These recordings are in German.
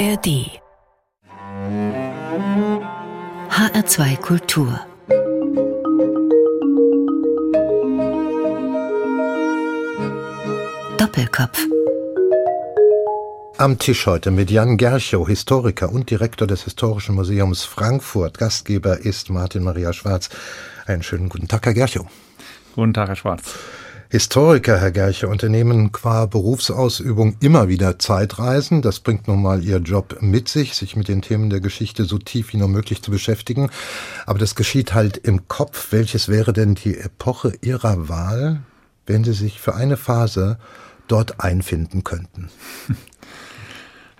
ARD HR2 Kultur Doppelkopf am Tisch heute mit Jan Gerchow, Historiker und Direktor des Historischen Museums Frankfurt. Gastgeber ist Martin Maria Schwarz. Einen schönen guten Tag, Herr Gerchow. Guten Tag, Herr Schwarz. Historiker, Herr Gerche, unternehmen qua Berufsausübung immer wieder Zeitreisen. Das bringt nun mal Ihr Job mit sich, sich mit den Themen der Geschichte so tief wie nur möglich zu beschäftigen. Aber das geschieht halt im Kopf. Welches wäre denn die Epoche Ihrer Wahl, wenn Sie sich für eine Phase dort einfinden könnten?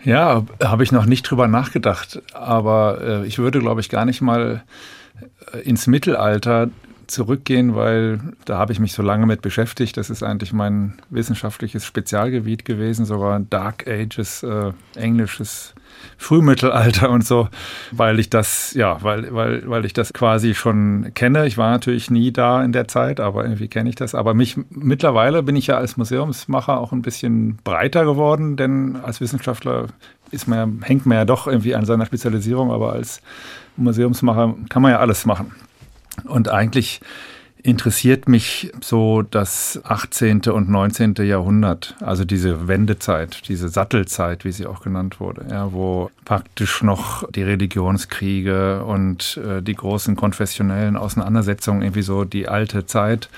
Ja, habe ich noch nicht drüber nachgedacht. Aber äh, ich würde, glaube ich, gar nicht mal äh, ins Mittelalter zurückgehen, weil da habe ich mich so lange mit beschäftigt. Das ist eigentlich mein wissenschaftliches Spezialgebiet gewesen, sogar Dark Ages, äh, englisches Frühmittelalter und so, weil ich das, ja, weil, weil, weil ich das quasi schon kenne. Ich war natürlich nie da in der Zeit, aber irgendwie kenne ich das. Aber mich mittlerweile bin ich ja als Museumsmacher auch ein bisschen breiter geworden, denn als Wissenschaftler ist man, hängt man ja doch irgendwie an seiner Spezialisierung, aber als Museumsmacher kann man ja alles machen. Und eigentlich interessiert mich so das 18. und 19. Jahrhundert, also diese Wendezeit, diese Sattelzeit, wie sie auch genannt wurde, ja, wo praktisch noch die Religionskriege und äh, die großen konfessionellen Auseinandersetzungen irgendwie so die alte Zeit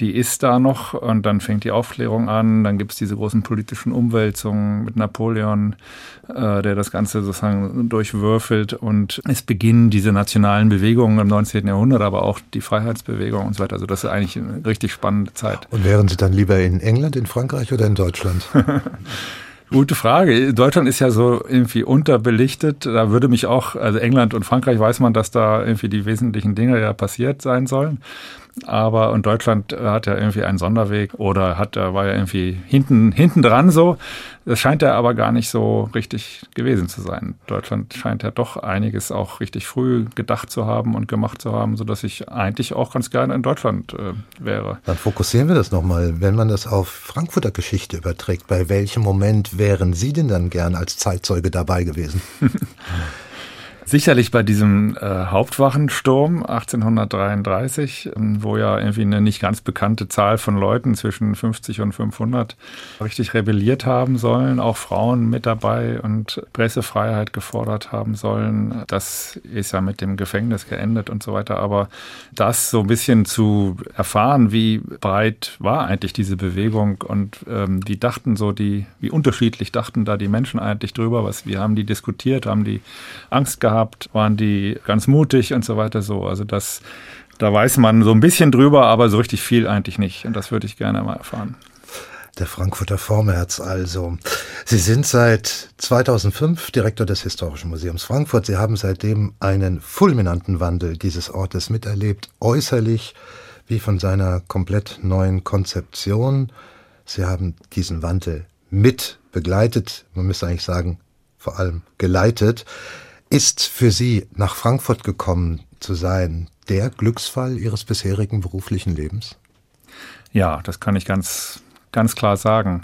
die ist da noch und dann fängt die Aufklärung an, dann gibt es diese großen politischen Umwälzungen mit Napoleon, äh, der das Ganze sozusagen durchwürfelt und es beginnen diese nationalen Bewegungen im 19. Jahrhundert, aber auch die Freiheitsbewegung und so weiter. Also das ist eigentlich eine richtig spannende Zeit. Und wären Sie dann lieber in England, in Frankreich oder in Deutschland? Gute Frage. Deutschland ist ja so irgendwie unterbelichtet. Da würde mich auch, also England und Frankreich weiß man, dass da irgendwie die wesentlichen Dinge ja passiert sein sollen. Aber und Deutschland hat ja irgendwie einen Sonderweg oder hat, war ja irgendwie hinten, hinten dran so. Das scheint ja aber gar nicht so richtig gewesen zu sein. Deutschland scheint ja doch einiges auch richtig früh gedacht zu haben und gemacht zu haben, sodass ich eigentlich auch ganz gerne in Deutschland äh, wäre. Dann fokussieren wir das nochmal. Wenn man das auf Frankfurter Geschichte überträgt, bei welchem Moment wären Sie denn dann gern als Zeitzeuge dabei gewesen? Sicherlich bei diesem äh, Hauptwachensturm 1833, ähm, wo ja irgendwie eine nicht ganz bekannte Zahl von Leuten zwischen 50 und 500 richtig rebelliert haben sollen, auch Frauen mit dabei und Pressefreiheit gefordert haben sollen. Das ist ja mit dem Gefängnis geendet und so weiter. Aber das so ein bisschen zu erfahren, wie breit war eigentlich diese Bewegung und ähm, wie dachten so die, wie unterschiedlich dachten da die Menschen eigentlich drüber, was, wie haben die diskutiert, haben die Angst gehabt, gehabt, waren die ganz mutig und so weiter so. Also das, da weiß man so ein bisschen drüber, aber so richtig viel eigentlich nicht. Und das würde ich gerne mal erfahren. Der Frankfurter Vormärz also. Sie sind seit 2005 Direktor des Historischen Museums Frankfurt. Sie haben seitdem einen fulminanten Wandel dieses Ortes miterlebt, äußerlich wie von seiner komplett neuen Konzeption. Sie haben diesen Wandel mit begleitet, man müsste eigentlich sagen, vor allem geleitet. Ist für Sie nach Frankfurt gekommen zu sein der Glücksfall Ihres bisherigen beruflichen Lebens? Ja, das kann ich ganz, ganz klar sagen.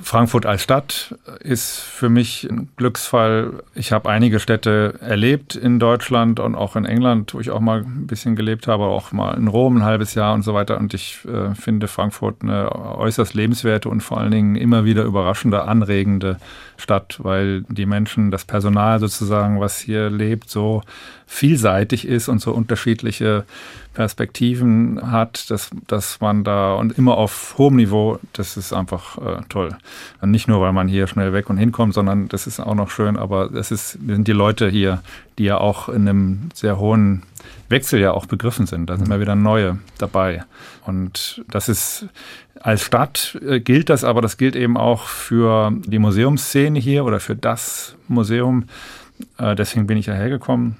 Frankfurt als Stadt ist für mich ein Glücksfall. Ich habe einige Städte erlebt in Deutschland und auch in England, wo ich auch mal ein bisschen gelebt habe, auch mal in Rom ein halbes Jahr und so weiter. Und ich äh, finde Frankfurt eine äußerst lebenswerte und vor allen Dingen immer wieder überraschende, anregende Stadt, weil die Menschen, das Personal sozusagen, was hier lebt, so vielseitig ist und so unterschiedliche Perspektiven hat, dass, dass man da und immer auf hohem Niveau, das ist einfach äh, toll. Und nicht nur, weil man hier schnell weg und hinkommt, sondern das ist auch noch schön, aber es ist, sind die Leute hier, die ja auch in einem sehr hohen Wechsel ja auch begriffen sind. Da sind immer wieder neue dabei. Und das ist als Stadt äh, gilt das, aber das gilt eben auch für die Museumsszene hier oder für das Museum. Äh, deswegen bin ich ja hergekommen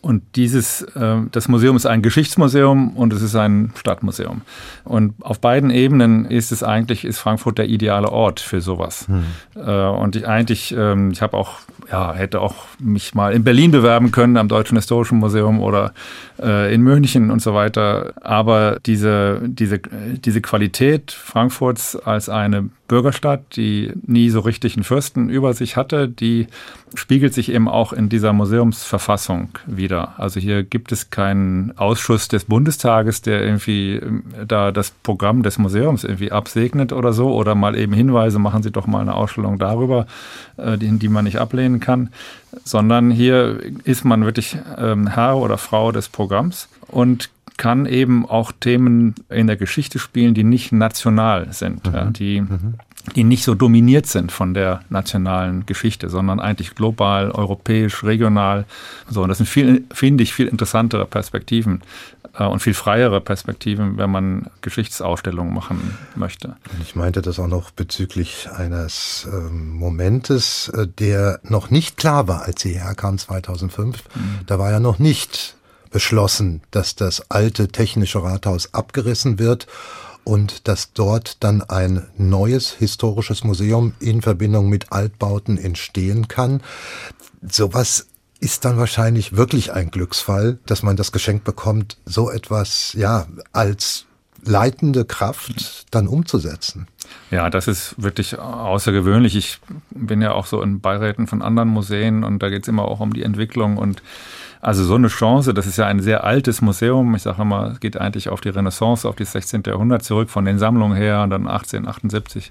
Und dieses, äh, das Museum ist ein Geschichtsmuseum und es ist ein Stadtmuseum. Und auf beiden Ebenen ist es eigentlich, ist Frankfurt der ideale Ort für sowas. Hm. Äh, und ich eigentlich, ähm, ich habe auch, ja, hätte auch mich mal in Berlin bewerben können am Deutschen Historischen Museum oder äh, in München und so weiter. Aber diese, diese, diese Qualität Frankfurts als eine Bürgerstadt, die nie so richtig einen Fürsten über sich hatte, die spiegelt sich eben auch in dieser Museumsverfassung wieder. Also hier gibt es keinen Ausschuss des Bundestages, der irgendwie ähm, da das Programm des Museums irgendwie absegnet oder so oder mal eben Hinweise, machen Sie doch mal eine Ausstellung darüber, äh, die, die man nicht ablehnen kann, sondern hier ist man wirklich ähm, Herr oder Frau des Programms und kann eben auch Themen in der Geschichte spielen, die nicht national sind, mhm. ja, die, mhm. Die nicht so dominiert sind von der nationalen Geschichte, sondern eigentlich global, europäisch, regional. So, und das sind viel, finde ich, viel interessantere Perspektiven äh, und viel freiere Perspektiven, wenn man Geschichtsausstellungen machen möchte. Ich meinte das auch noch bezüglich eines äh, Momentes, äh, der noch nicht klar war, als Sie herkam 2005. Mhm. Da war ja noch nicht beschlossen, dass das alte technische Rathaus abgerissen wird und dass dort dann ein neues historisches Museum in Verbindung mit Altbauten entstehen kann. Sowas ist dann wahrscheinlich wirklich ein Glücksfall, dass man das Geschenk bekommt, so etwas ja als leitende Kraft dann umzusetzen. Ja, das ist wirklich außergewöhnlich. Ich bin ja auch so in Beiräten von anderen Museen und da geht es immer auch um die Entwicklung und also so eine Chance, das ist ja ein sehr altes Museum. Ich sage immer, es geht eigentlich auf die Renaissance, auf das 16. Jahrhundert zurück, von den Sammlungen her und dann 1878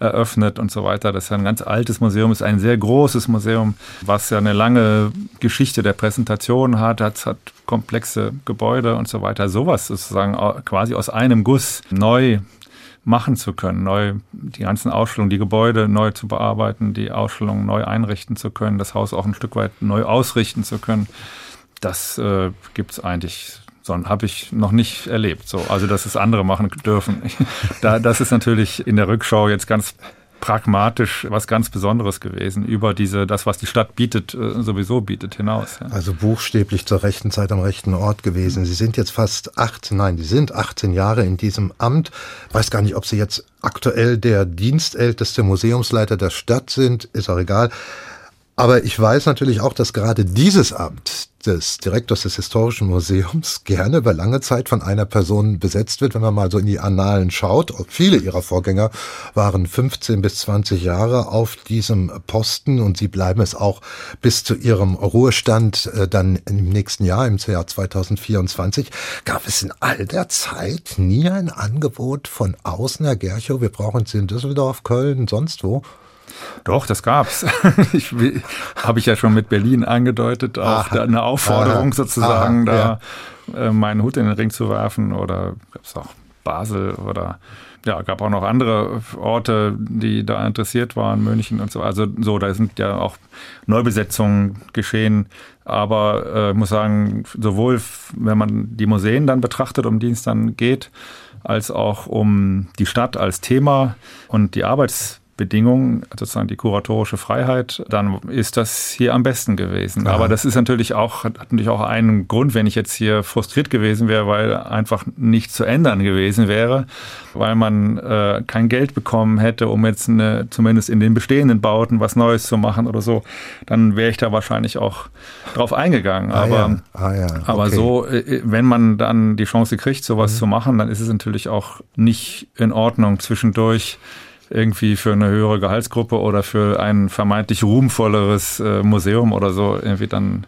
eröffnet und so weiter. Das ist ja ein ganz altes Museum, ist ein sehr großes Museum, was ja eine lange Geschichte der Präsentation hat, hat, hat komplexe Gebäude und so weiter. Sowas sozusagen quasi aus einem Guss neu machen zu können, neu die ganzen Ausstellungen, die Gebäude neu zu bearbeiten, die Ausstellungen neu einrichten zu können, das Haus auch ein Stück weit neu ausrichten zu können. Das äh, gibt es eigentlich so habe ich noch nicht erlebt. So, also dass es andere machen dürfen. da, das ist natürlich in der Rückschau jetzt ganz pragmatisch was ganz Besonderes gewesen über diese, das, was die Stadt bietet, äh, sowieso bietet hinaus. Ja. Also buchstäblich zur rechten Zeit am rechten Ort gewesen. Sie sind jetzt fast 18, nein, die sind 18 Jahre in diesem Amt. Weiß gar nicht, ob Sie jetzt aktuell der dienstälteste Museumsleiter der Stadt sind, ist auch egal. Aber ich weiß natürlich auch, dass gerade dieses Amt des Direktors des Historischen Museums gerne über lange Zeit von einer Person besetzt wird, wenn man mal so in die Annalen schaut. Viele ihrer Vorgänger waren 15 bis 20 Jahre auf diesem Posten und sie bleiben es auch bis zu ihrem Ruhestand äh, dann im nächsten Jahr, im Jahr 2024. Gab es in all der Zeit nie ein Angebot von außen, Herr Gerchow, wir brauchen Sie in Düsseldorf, Köln, sonst wo? Doch, das gab's. ich, Habe ich ja schon mit Berlin angedeutet, auch Aha. eine Aufforderung Aha. sozusagen, Aha. da ja. äh, meinen Hut in den Ring zu werfen. Oder gab es auch Basel oder ja, gab auch noch andere Orte, die da interessiert waren, München und so. Also so, da sind ja auch Neubesetzungen geschehen. Aber äh, ich muss sagen, sowohl wenn man die Museen dann betrachtet, um die es dann geht, als auch um die Stadt als Thema und die Arbeits Bedingungen, sozusagen die kuratorische Freiheit, dann ist das hier am besten gewesen. Aha. Aber das ist natürlich auch, hat natürlich auch einen Grund, wenn ich jetzt hier frustriert gewesen wäre, weil einfach nicht zu ändern gewesen wäre, weil man äh, kein Geld bekommen hätte, um jetzt eine, zumindest in den bestehenden Bauten was Neues zu machen oder so, dann wäre ich da wahrscheinlich auch drauf eingegangen. Ah, aber, ja. Ah, ja. Okay. aber so, äh, wenn man dann die Chance kriegt, sowas mhm. zu machen, dann ist es natürlich auch nicht in Ordnung zwischendurch irgendwie für eine höhere Gehaltsgruppe oder für ein vermeintlich ruhmvolleres äh, Museum oder so irgendwie dann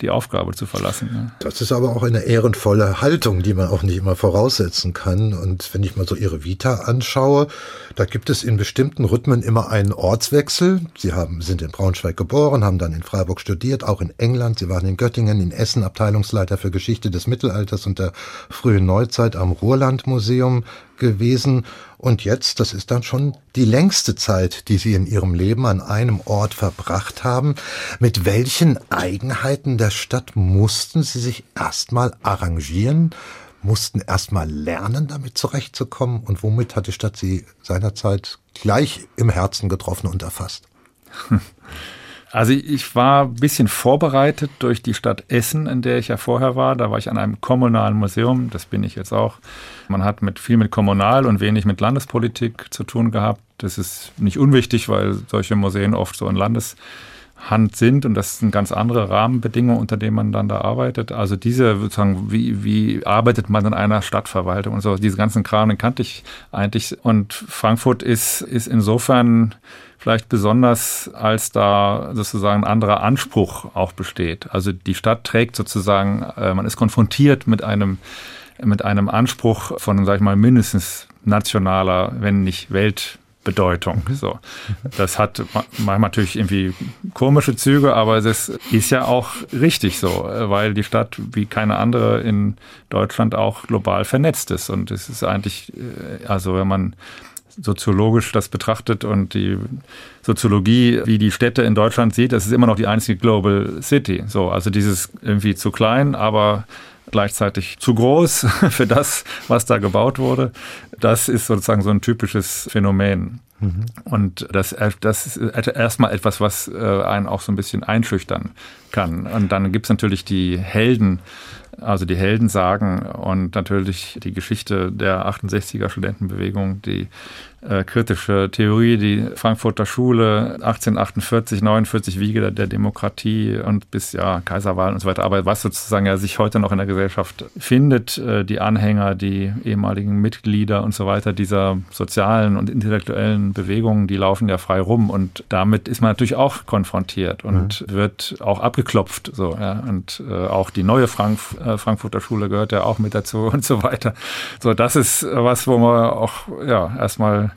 die Aufgabe zu verlassen. Ne? Das ist aber auch eine ehrenvolle Haltung, die man auch nicht immer voraussetzen kann. Und wenn ich mal so Ihre Vita anschaue, da gibt es in bestimmten Rhythmen immer einen Ortswechsel. Sie haben, sind in Braunschweig geboren, haben dann in Freiburg studiert, auch in England. Sie waren in Göttingen, in Essen Abteilungsleiter für Geschichte des Mittelalters und der frühen Neuzeit am Ruhrlandmuseum gewesen. Und jetzt, das ist dann schon die längste Zeit, die Sie in Ihrem Leben an einem Ort verbracht haben. Mit welchen Eigenheiten der Stadt mussten Sie sich erstmal arrangieren? mussten erstmal lernen, damit zurechtzukommen? Und womit hat die Stadt Sie seinerzeit gleich im Herzen getroffen und erfasst? Also ich war ein bisschen vorbereitet durch die Stadt Essen, in der ich ja vorher war. Da war ich an einem kommunalen Museum, das bin ich jetzt auch. Man hat mit viel mit Kommunal und wenig mit Landespolitik zu tun gehabt. Das ist nicht unwichtig, weil solche Museen oft so in Landeshand sind und das sind ganz andere Rahmenbedingungen, unter denen man dann da arbeitet. Also diese sozusagen, wie, wie arbeitet man in einer Stadtverwaltung und so, diese ganzen Kram, den kannte ich eigentlich. Und Frankfurt ist, ist insofern vielleicht besonders, als da sozusagen ein anderer Anspruch auch besteht. Also die Stadt trägt sozusagen, äh, man ist konfrontiert mit einem, mit einem Anspruch von, sag ich mal, mindestens nationaler, wenn nicht Weltbedeutung. So. Das hat manchmal natürlich irgendwie komische Züge, aber das ist ja auch richtig so, weil die Stadt wie keine andere in Deutschland auch global vernetzt ist. Und es ist eigentlich, äh, also wenn man soziologisch das betrachtet und die Soziologie, wie die Städte in Deutschland sieht, das ist immer noch die einzige Global City. So, also dieses irgendwie zu klein, aber gleichzeitig zu groß für das, was da gebaut wurde. Das ist sozusagen so ein typisches Phänomen. Mhm. Und das, das ist erstmal etwas, was äh, einen auch so ein bisschen einschüchtern kann. Und dann gibt es natürlich die Helden, also die Helden sagen und natürlich die Geschichte der 68er Studentenbewegung, die äh, kritische Theorie, die Frankfurter Schule, 1848, 49 Wiege der, Demokratie und bis ja Kaiserwahlen und so weiter. Aber was sozusagen ja sich heute noch in der Gesellschaft findet, äh, die Anhänger, die ehemaligen Mitglieder und so weiter dieser sozialen und intellektuellen Bewegungen, die laufen ja frei rum und damit ist man natürlich auch konfrontiert und mhm. wird auch abgeklopft. So, ja. Und äh, auch die neue Frank äh, Frankfurter Schule gehört ja auch mit dazu und so weiter. So, das ist was, wo man auch ja erstmal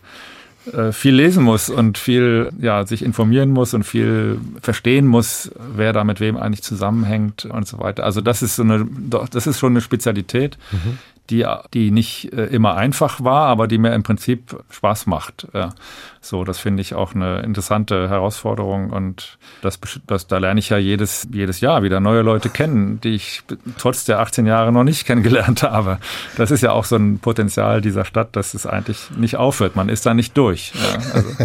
viel lesen muss und viel ja, sich informieren muss und viel verstehen muss, wer da mit wem eigentlich zusammenhängt und so weiter. Also das ist so eine, das ist schon eine Spezialität, mhm. Die, die nicht äh, immer einfach war, aber die mir im Prinzip Spaß macht. Ja. So, das finde ich auch eine interessante Herausforderung und das, das, da lerne ich ja jedes, jedes Jahr wieder neue Leute kennen, die ich trotz der 18 Jahre noch nicht kennengelernt habe. Das ist ja auch so ein Potenzial dieser Stadt, dass es eigentlich nicht aufhört. Man ist da nicht durch. Ja, also.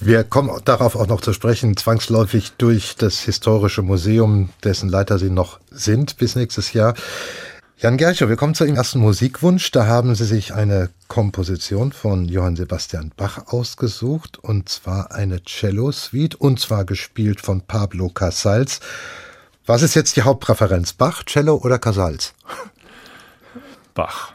Wir kommen darauf auch noch zu sprechen, zwangsläufig durch das historische Museum, dessen Leiter Sie noch sind bis nächstes Jahr. Jan Gercher, wir kommen zu Ihrem ersten Musikwunsch. Da haben Sie sich eine Komposition von Johann Sebastian Bach ausgesucht, und zwar eine Cello-Suite, und zwar gespielt von Pablo Casals. Was ist jetzt die Hauptpräferenz, Bach, Cello oder Casals? Bach.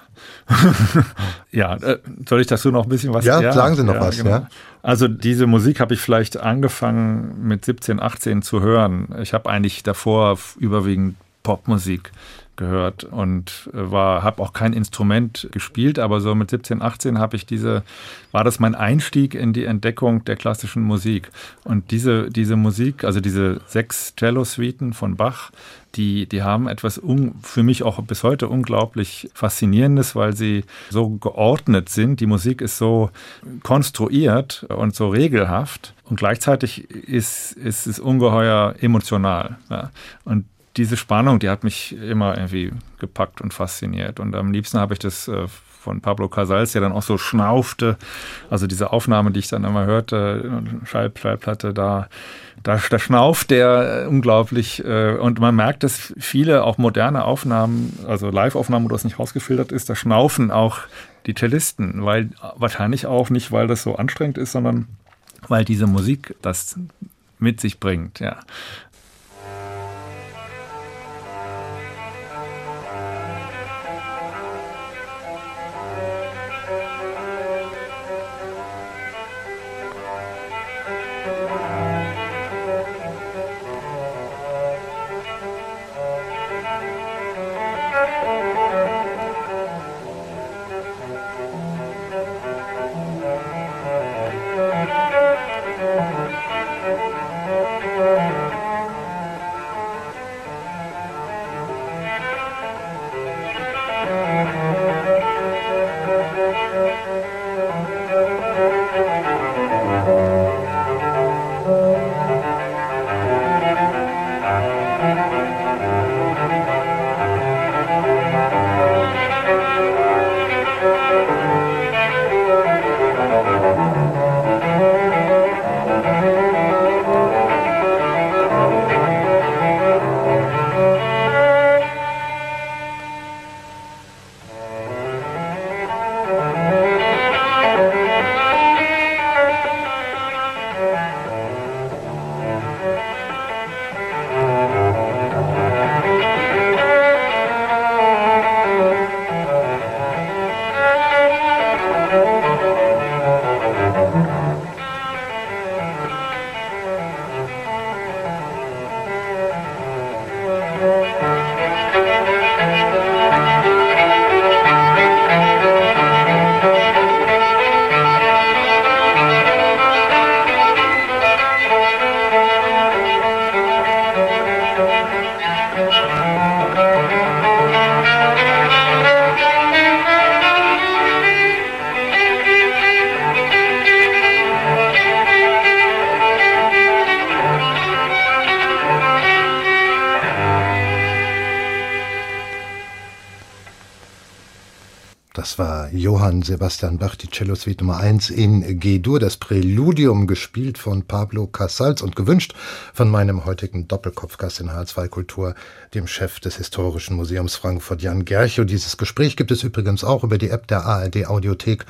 ja, äh, soll ich dazu noch ein bisschen was sagen? Ja, sagen Sie noch ja, was, genau. ja. Also diese Musik habe ich vielleicht angefangen mit 17, 18 zu hören. Ich habe eigentlich davor überwiegend Popmusik gehört und äh, war habe auch kein Instrument gespielt, aber so mit 17, 18 habe ich diese war das mein Einstieg in die Entdeckung der klassischen Musik und diese diese Musik, also diese sechs Cello Suiten von Bach, die die haben etwas un, für mich auch bis heute unglaublich faszinierendes, weil sie so geordnet sind. Die Musik ist so konstruiert und so regelhaft und gleichzeitig ist, ist es ungeheuer emotional. Ja. Und diese Spannung, die hat mich immer irgendwie gepackt und fasziniert. Und am liebsten habe ich das äh, von Pablo Casals, der dann auch so schnaufte. Also diese Aufnahme, die ich dann immer hörte, Schall, Schallplatte, da, da, da schnauft der unglaublich. Äh, und man merkt, dass viele auch moderne Aufnahmen, also Live-Aufnahmen, wo das nicht rausgefiltert ist, da schnaufen auch die Cellisten, weil wahrscheinlich auch nicht, weil das so anstrengend ist, sondern weil diese Musik das mit sich bringt. Ja. Música Das war Johann Sebastian Bach, die Cello Suite Nummer 1 in G-Dur, das Präludium gespielt von Pablo Casals und gewünscht von meinem heutigen Doppelkopfgast in H2 Kultur, dem Chef des Historischen Museums Frankfurt, Jan Gerchow. Dieses Gespräch gibt es übrigens auch über die App der ARD Audiothek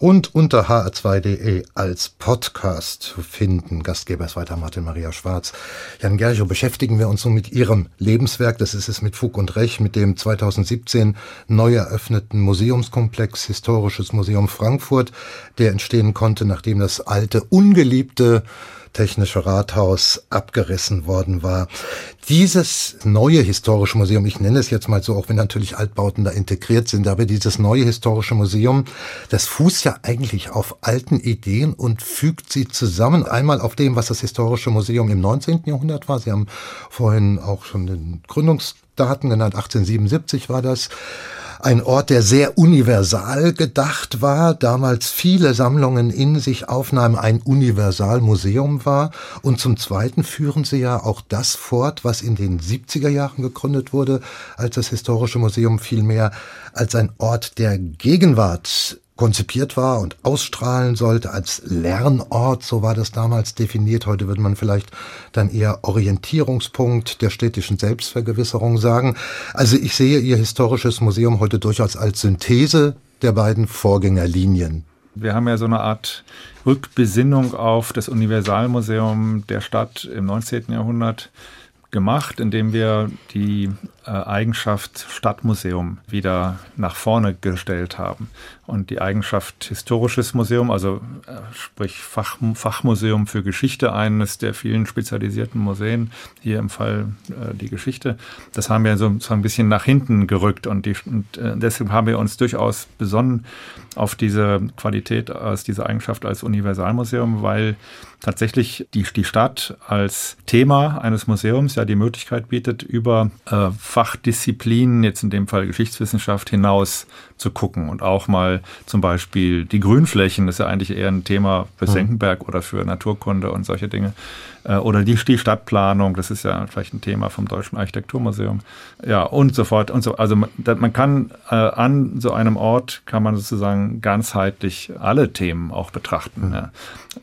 und unter hr2.de als Podcast zu finden. Gastgeber ist weiter Martin Maria Schwarz. Jan Gerchow, beschäftigen wir uns nun mit Ihrem Lebenswerk. Das ist es mit Fug und Recht, mit dem 2017 neu eröffneten Museumskomplex Historisches Museum Frankfurt, der entstehen konnte, nachdem das alte, ungeliebte Technische Rathaus abgerissen worden war. Dieses neue historische Museum, ich nenne es jetzt mal so, auch wenn natürlich Altbauten da integriert sind, aber dieses neue historische Museum, das fußt ja eigentlich auf alten Ideen und fügt sie zusammen. Einmal auf dem, was das historische Museum im 19. Jahrhundert war. Sie haben vorhin auch schon den Gründungsdaten genannt. 1877 war das ein Ort, der sehr universal gedacht war, damals viele Sammlungen in sich aufnahmen, ein Universalmuseum war. Und zum Zweiten führen sie ja auch das fort, was in den 70er Jahren gegründet wurde, als das Historische Museum vielmehr als ein Ort der Gegenwart konzipiert war und ausstrahlen sollte als Lernort, so war das damals definiert. Heute würde man vielleicht dann eher Orientierungspunkt der städtischen Selbstvergewisserung sagen. Also ich sehe Ihr historisches Museum heute durchaus als Synthese der beiden Vorgängerlinien. Wir haben ja so eine Art Rückbesinnung auf das Universalmuseum der Stadt im 19. Jahrhundert gemacht, indem wir die äh, Eigenschaft Stadtmuseum wieder nach vorne gestellt haben. Und die Eigenschaft Historisches Museum, also äh, sprich Fach, Fachmuseum für Geschichte, eines der vielen spezialisierten Museen, hier im Fall äh, die Geschichte, das haben wir so, ein bisschen nach hinten gerückt. Und, die, und deshalb haben wir uns durchaus besonnen auf diese Qualität, als diese Eigenschaft als Universalmuseum, weil tatsächlich die, die Stadt als Thema eines Museums ja die Möglichkeit bietet, über äh, Fachdisziplinen, jetzt in dem Fall Geschichtswissenschaft, hinaus zu gucken und auch mal zum Beispiel die Grünflächen, das ist ja eigentlich eher ein Thema für mhm. Senckenberg oder für Naturkunde und solche Dinge, äh, oder die, die Stadtplanung, das ist ja vielleicht ein Thema vom Deutschen Architekturmuseum, ja und so fort und so. Also man, man kann äh, an so einem Ort kann man sozusagen ganzheitlich alle Themen auch betrachten. Mhm. Ja.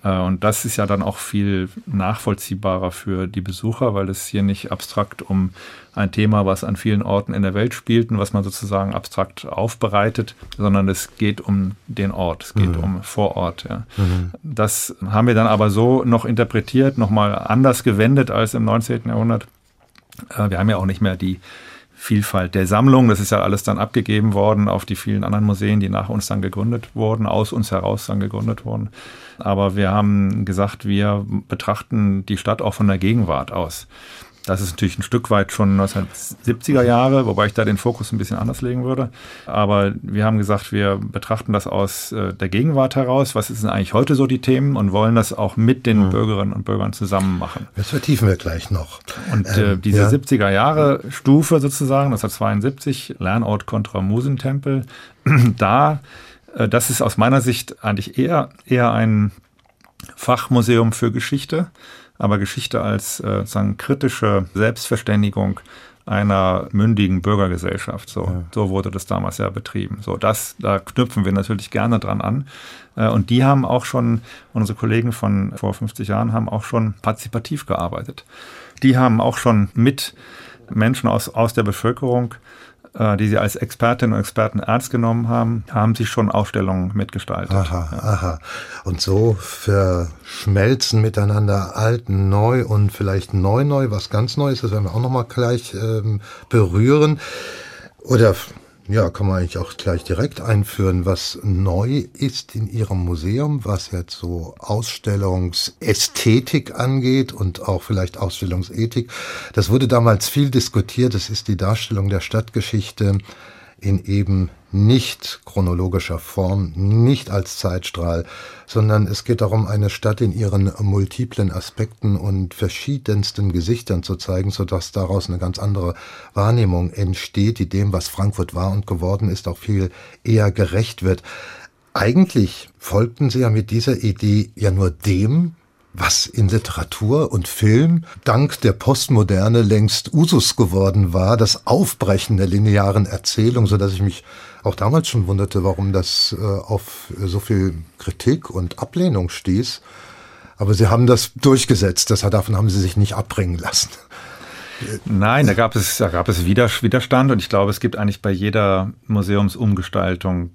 Äh, und das ist ja dann auch viel nachvollziehbarer für die Besucher, weil es hier nicht abstrakt um ein Thema, was an vielen Orten in der Welt spielt und was man sozusagen abstrakt aufbereitet, sondern es geht um den Ort, es geht mhm. um Vorort. Ja. Mhm. Das haben wir dann aber so noch interpretiert, nochmal anders gewendet als im 19. Jahrhundert. Äh, wir haben ja auch nicht mehr die Vielfalt der Sammlung. Das ist ja alles dann abgegeben worden auf die vielen anderen Museen, die nach uns dann gegründet wurden, aus uns heraus dann gegründet wurden. Aber wir haben gesagt, wir betrachten die Stadt auch von der Gegenwart aus. Das ist natürlich ein Stück weit schon 1970er Jahre, wobei ich da den Fokus ein bisschen anders legen würde. Aber wir haben gesagt, wir betrachten das aus äh, der Gegenwart heraus. Was sind eigentlich heute so die Themen und wollen das auch mit den mhm. Bürgerinnen und Bürgern zusammen machen. Das vertiefen wir gleich noch. Und äh, ähm, diese ja. 70er Jahre Stufe sozusagen, 1972, Lernort kontra Musentempel, da, das ist aus meiner Sicht eigentlich eher, eher ein Fachmuseum für Geschichte aber Geschichte als äh, sagen, kritische Selbstverständigung einer mündigen Bürgergesellschaft. So, ja. so wurde das damals ja betrieben. So, das, da knüpfen wir natürlich gerne dran an. Äh, und die haben auch schon, unsere Kollegen von vor 50 Jahren haben auch schon partizipativ gearbeitet. Die haben auch schon mit Menschen aus, aus der Bevölkerung äh, die sie als Expertinnen und Experten ernst genommen haben, haben sie schon Ausstellungen mitgestaltet. Aha, ja. aha. Und so verschmelzen miteinander alt, neu und vielleicht neu, neu, was ganz Neues, das werden wir auch nochmal gleich ähm, berühren. Oder ja, kann man eigentlich auch gleich direkt einführen, was neu ist in Ihrem Museum, was jetzt so Ausstellungsästhetik angeht und auch vielleicht Ausstellungsethik. Das wurde damals viel diskutiert. Das ist die Darstellung der Stadtgeschichte in eben nicht chronologischer Form, nicht als Zeitstrahl, sondern es geht darum, eine Stadt in ihren multiplen Aspekten und verschiedensten Gesichtern zu zeigen, sodass daraus eine ganz andere Wahrnehmung entsteht, die dem, was Frankfurt war und geworden ist, auch viel eher gerecht wird. Eigentlich folgten sie ja mit dieser Idee ja nur dem, was in Literatur und Film dank der Postmoderne längst Usus geworden war, das Aufbrechen der linearen Erzählung, so dass ich mich auch damals schon wunderte, warum das äh, auf so viel Kritik und Ablehnung stieß. Aber sie haben das durchgesetzt, das, davon haben sie sich nicht abbringen lassen. Nein, da gab es, da gab es Widerstand und ich glaube, es gibt eigentlich bei jeder Museumsumgestaltung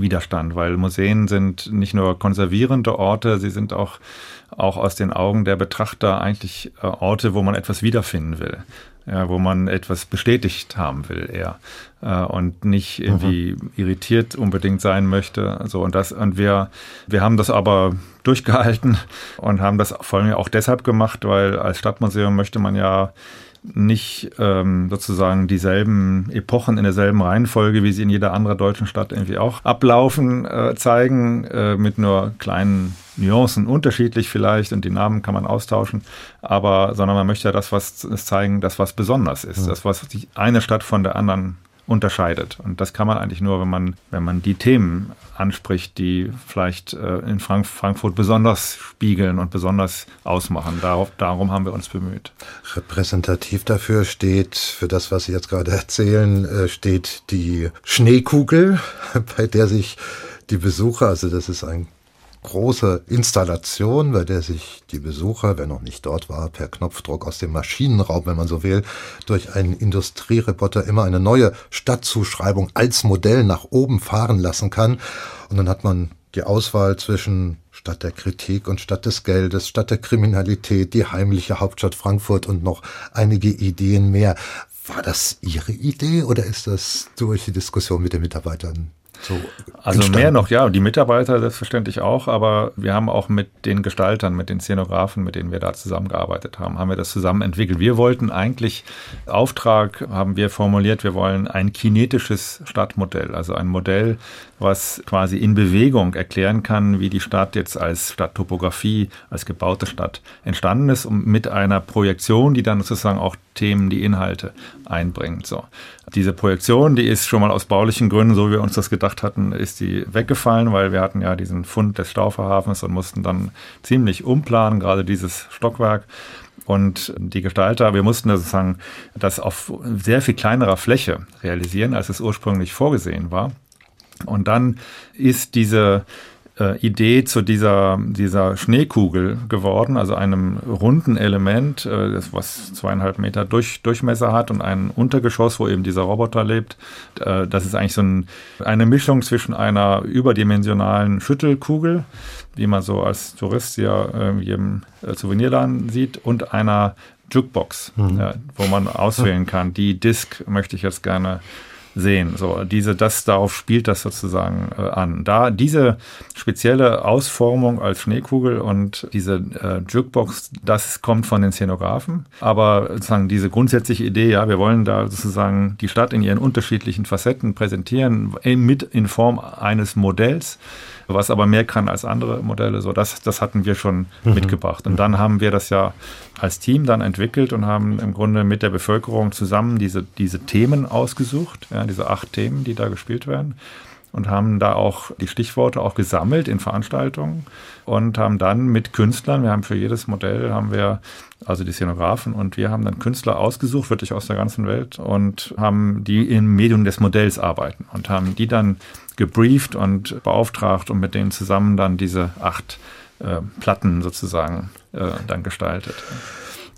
Widerstand, weil Museen sind nicht nur konservierende Orte, sie sind auch, auch aus den Augen der Betrachter eigentlich äh, Orte, wo man etwas wiederfinden will. Ja, wo man etwas bestätigt haben will eher äh, und nicht irgendwie mhm. irritiert unbedingt sein möchte. So und das und wir wir haben das aber durchgehalten und haben das vor allem auch deshalb gemacht, weil als Stadtmuseum möchte man ja nicht ähm, sozusagen dieselben Epochen in derselben Reihenfolge, wie sie in jeder anderen deutschen Stadt irgendwie auch ablaufen, äh, zeigen, äh, mit nur kleinen Nuancen unterschiedlich vielleicht und die Namen kann man austauschen, aber sondern man möchte ja das, was es zeigen, das was besonders ist, ja. das was die eine Stadt von der anderen unterscheidet. Und das kann man eigentlich nur, wenn man, wenn man die Themen anspricht, die vielleicht äh, in Frank Frankfurt besonders spiegeln und besonders ausmachen. Darauf, darum haben wir uns bemüht. Repräsentativ dafür steht, für das, was Sie jetzt gerade erzählen, äh, steht die Schneekugel, bei der sich die Besucher, also das ist ein große Installation, bei der sich die Besucher, wer noch nicht dort war, per Knopfdruck aus dem Maschinenraum, wenn man so will, durch einen Industriereporter immer eine neue Stadtzuschreibung als Modell nach oben fahren lassen kann. Und dann hat man die Auswahl zwischen Stadt der Kritik und Stadt des Geldes, Stadt der Kriminalität, die heimliche Hauptstadt Frankfurt und noch einige Ideen mehr. War das Ihre Idee oder ist das durch die Diskussion mit den Mitarbeitern so also entstanden. mehr noch, ja, die Mitarbeiter selbstverständlich auch, aber wir haben auch mit den Gestaltern, mit den Szenografen, mit denen wir da zusammengearbeitet haben, haben wir das zusammen entwickelt. Wir wollten eigentlich, Auftrag haben wir formuliert, wir wollen ein kinetisches Stadtmodell, also ein Modell, was quasi in Bewegung erklären kann, wie die Stadt jetzt als Stadttopographie, als gebaute Stadt entstanden ist und mit einer Projektion, die dann sozusagen auch Themen, die Inhalte einbringt. So. Diese Projektion, die ist schon mal aus baulichen Gründen, so wie wir uns das gedacht hatten, ist die weggefallen, weil wir hatten ja diesen Fund des Stauferhafens und mussten dann ziemlich umplanen, gerade dieses Stockwerk. Und die Gestalter, wir mussten sozusagen das auf sehr viel kleinerer Fläche realisieren, als es ursprünglich vorgesehen war. Und dann ist diese äh, Idee zu dieser, dieser Schneekugel geworden, also einem runden Element, äh, das, was zweieinhalb Meter durch, Durchmesser hat und ein Untergeschoss, wo eben dieser Roboter lebt. Äh, das ist eigentlich so ein, eine Mischung zwischen einer überdimensionalen Schüttelkugel, wie man so als Tourist ja in jedem äh, Souvenirladen sieht, und einer Jukebox, mhm. ja, wo man auswählen kann. Die Disk möchte ich jetzt gerne sehen. So, diese, das, darauf spielt das sozusagen äh, an. Da diese spezielle Ausformung als Schneekugel und diese äh, Jukebox, das kommt von den Szenografen. Aber sozusagen diese grundsätzliche Idee, ja, wir wollen da sozusagen die Stadt in ihren unterschiedlichen Facetten präsentieren, mit in Form eines Modells was aber mehr kann als andere Modelle. So, das, das hatten wir schon mhm. mitgebracht. Und dann haben wir das ja als Team dann entwickelt und haben im Grunde mit der Bevölkerung zusammen diese, diese Themen ausgesucht, ja, diese acht Themen, die da gespielt werden und haben da auch die Stichworte auch gesammelt in Veranstaltungen und haben dann mit Künstlern, wir haben für jedes Modell haben wir also die Szenografen und wir haben dann Künstler ausgesucht, wirklich aus der ganzen Welt und haben die im Medium des Modells arbeiten und haben die dann gebrieft und beauftragt und mit denen zusammen dann diese acht äh, Platten sozusagen äh, dann gestaltet.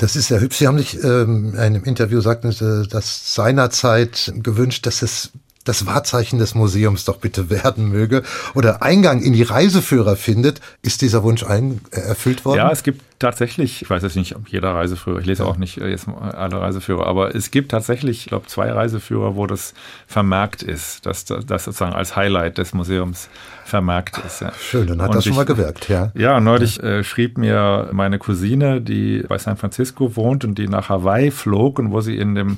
Das ist sehr hübsch. Sie haben sich ähm, in einem Interview Sie, dass seinerzeit gewünscht, dass es das Wahrzeichen des Museums doch bitte werden möge oder Eingang in die Reiseführer findet. Ist dieser Wunsch ein, äh, erfüllt worden? Ja, es gibt tatsächlich, ich weiß jetzt nicht, ob jeder Reiseführer, ich lese auch nicht jetzt alle Reiseführer, aber es gibt tatsächlich, ich glaube, zwei Reiseführer, wo das vermerkt ist, dass das sozusagen als Highlight des Museums vermerkt ist. Ja. Schön, dann hat Und das schon ich, mal gewirkt, ja. Ja, neulich. Äh, schrieb mir meine Cousine, die bei San Francisco wohnt und die nach Hawaii flog und wo sie in dem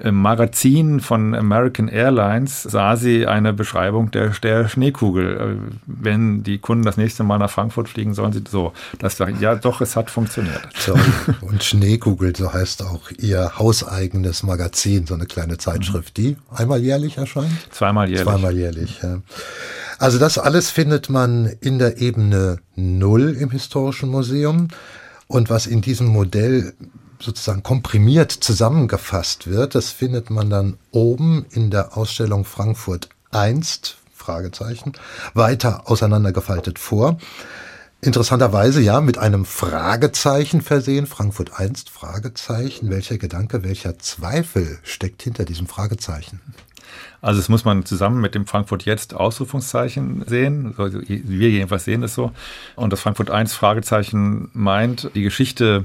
im Magazin von American Airlines sah sie eine Beschreibung der, der Schneekugel. Äh, wenn die Kunden das nächste Mal nach Frankfurt fliegen, sollen sie so. Das ja, doch, es hat funktioniert. So, und Schneekugel, so heißt auch ihr hauseigenes Magazin, so eine kleine Zeitschrift, die einmal jährlich erscheint? Zweimal jährlich. Zweimal jährlich, ja. Also das alles findet man in der Ebene Null im Historischen Museum. Und was in diesem Modell sozusagen komprimiert zusammengefasst wird, das findet man dann oben in der Ausstellung Frankfurt einst, Fragezeichen, weiter auseinandergefaltet vor. Interessanterweise ja mit einem Fragezeichen versehen, Frankfurt einst Fragezeichen. Welcher Gedanke, welcher Zweifel steckt hinter diesem Fragezeichen? Also das muss man zusammen mit dem Frankfurt jetzt Ausrufungszeichen sehen. Also wir jedenfalls sehen das so. Und das Frankfurt 1 Fragezeichen meint, die Geschichte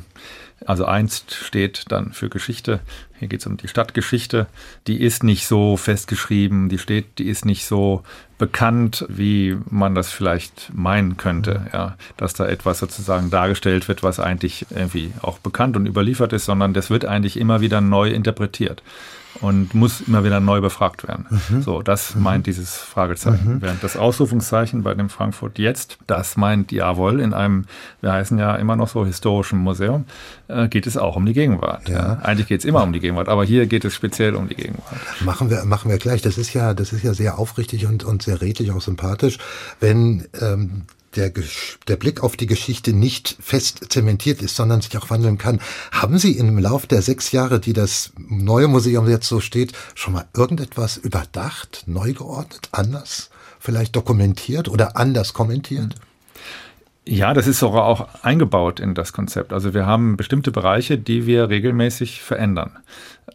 also einst steht dann für Geschichte. Hier geht es um die Stadtgeschichte. Die ist nicht so festgeschrieben, die steht, die ist nicht so bekannt, wie man das vielleicht meinen könnte, ja, dass da etwas sozusagen dargestellt wird, was eigentlich irgendwie auch bekannt und überliefert ist, sondern das wird eigentlich immer wieder neu interpretiert und muss immer wieder neu befragt werden. Mhm. So, das mhm. meint dieses Fragezeichen. Mhm. Während das Ausrufungszeichen bei dem Frankfurt jetzt, das meint jawohl, in einem, wir heißen ja immer noch so historischen Museum, äh, geht es auch um die Gegenwart. Ja. Eigentlich geht es immer um die Gegenwart, aber hier geht es speziell um die Gegenwart. Machen wir, machen wir gleich. Das ist ja, das ist ja sehr aufrichtig und, und sehr redlich, auch sympathisch, wenn ähm, der, der Blick auf die Geschichte nicht fest zementiert ist, sondern sich auch wandeln kann. Haben Sie im Lauf der sechs Jahre, die das neue Museum jetzt so steht, schon mal irgendetwas überdacht, neu geordnet, anders vielleicht dokumentiert oder anders kommentiert? Ja, das ist sogar auch eingebaut in das Konzept. Also wir haben bestimmte Bereiche, die wir regelmäßig verändern.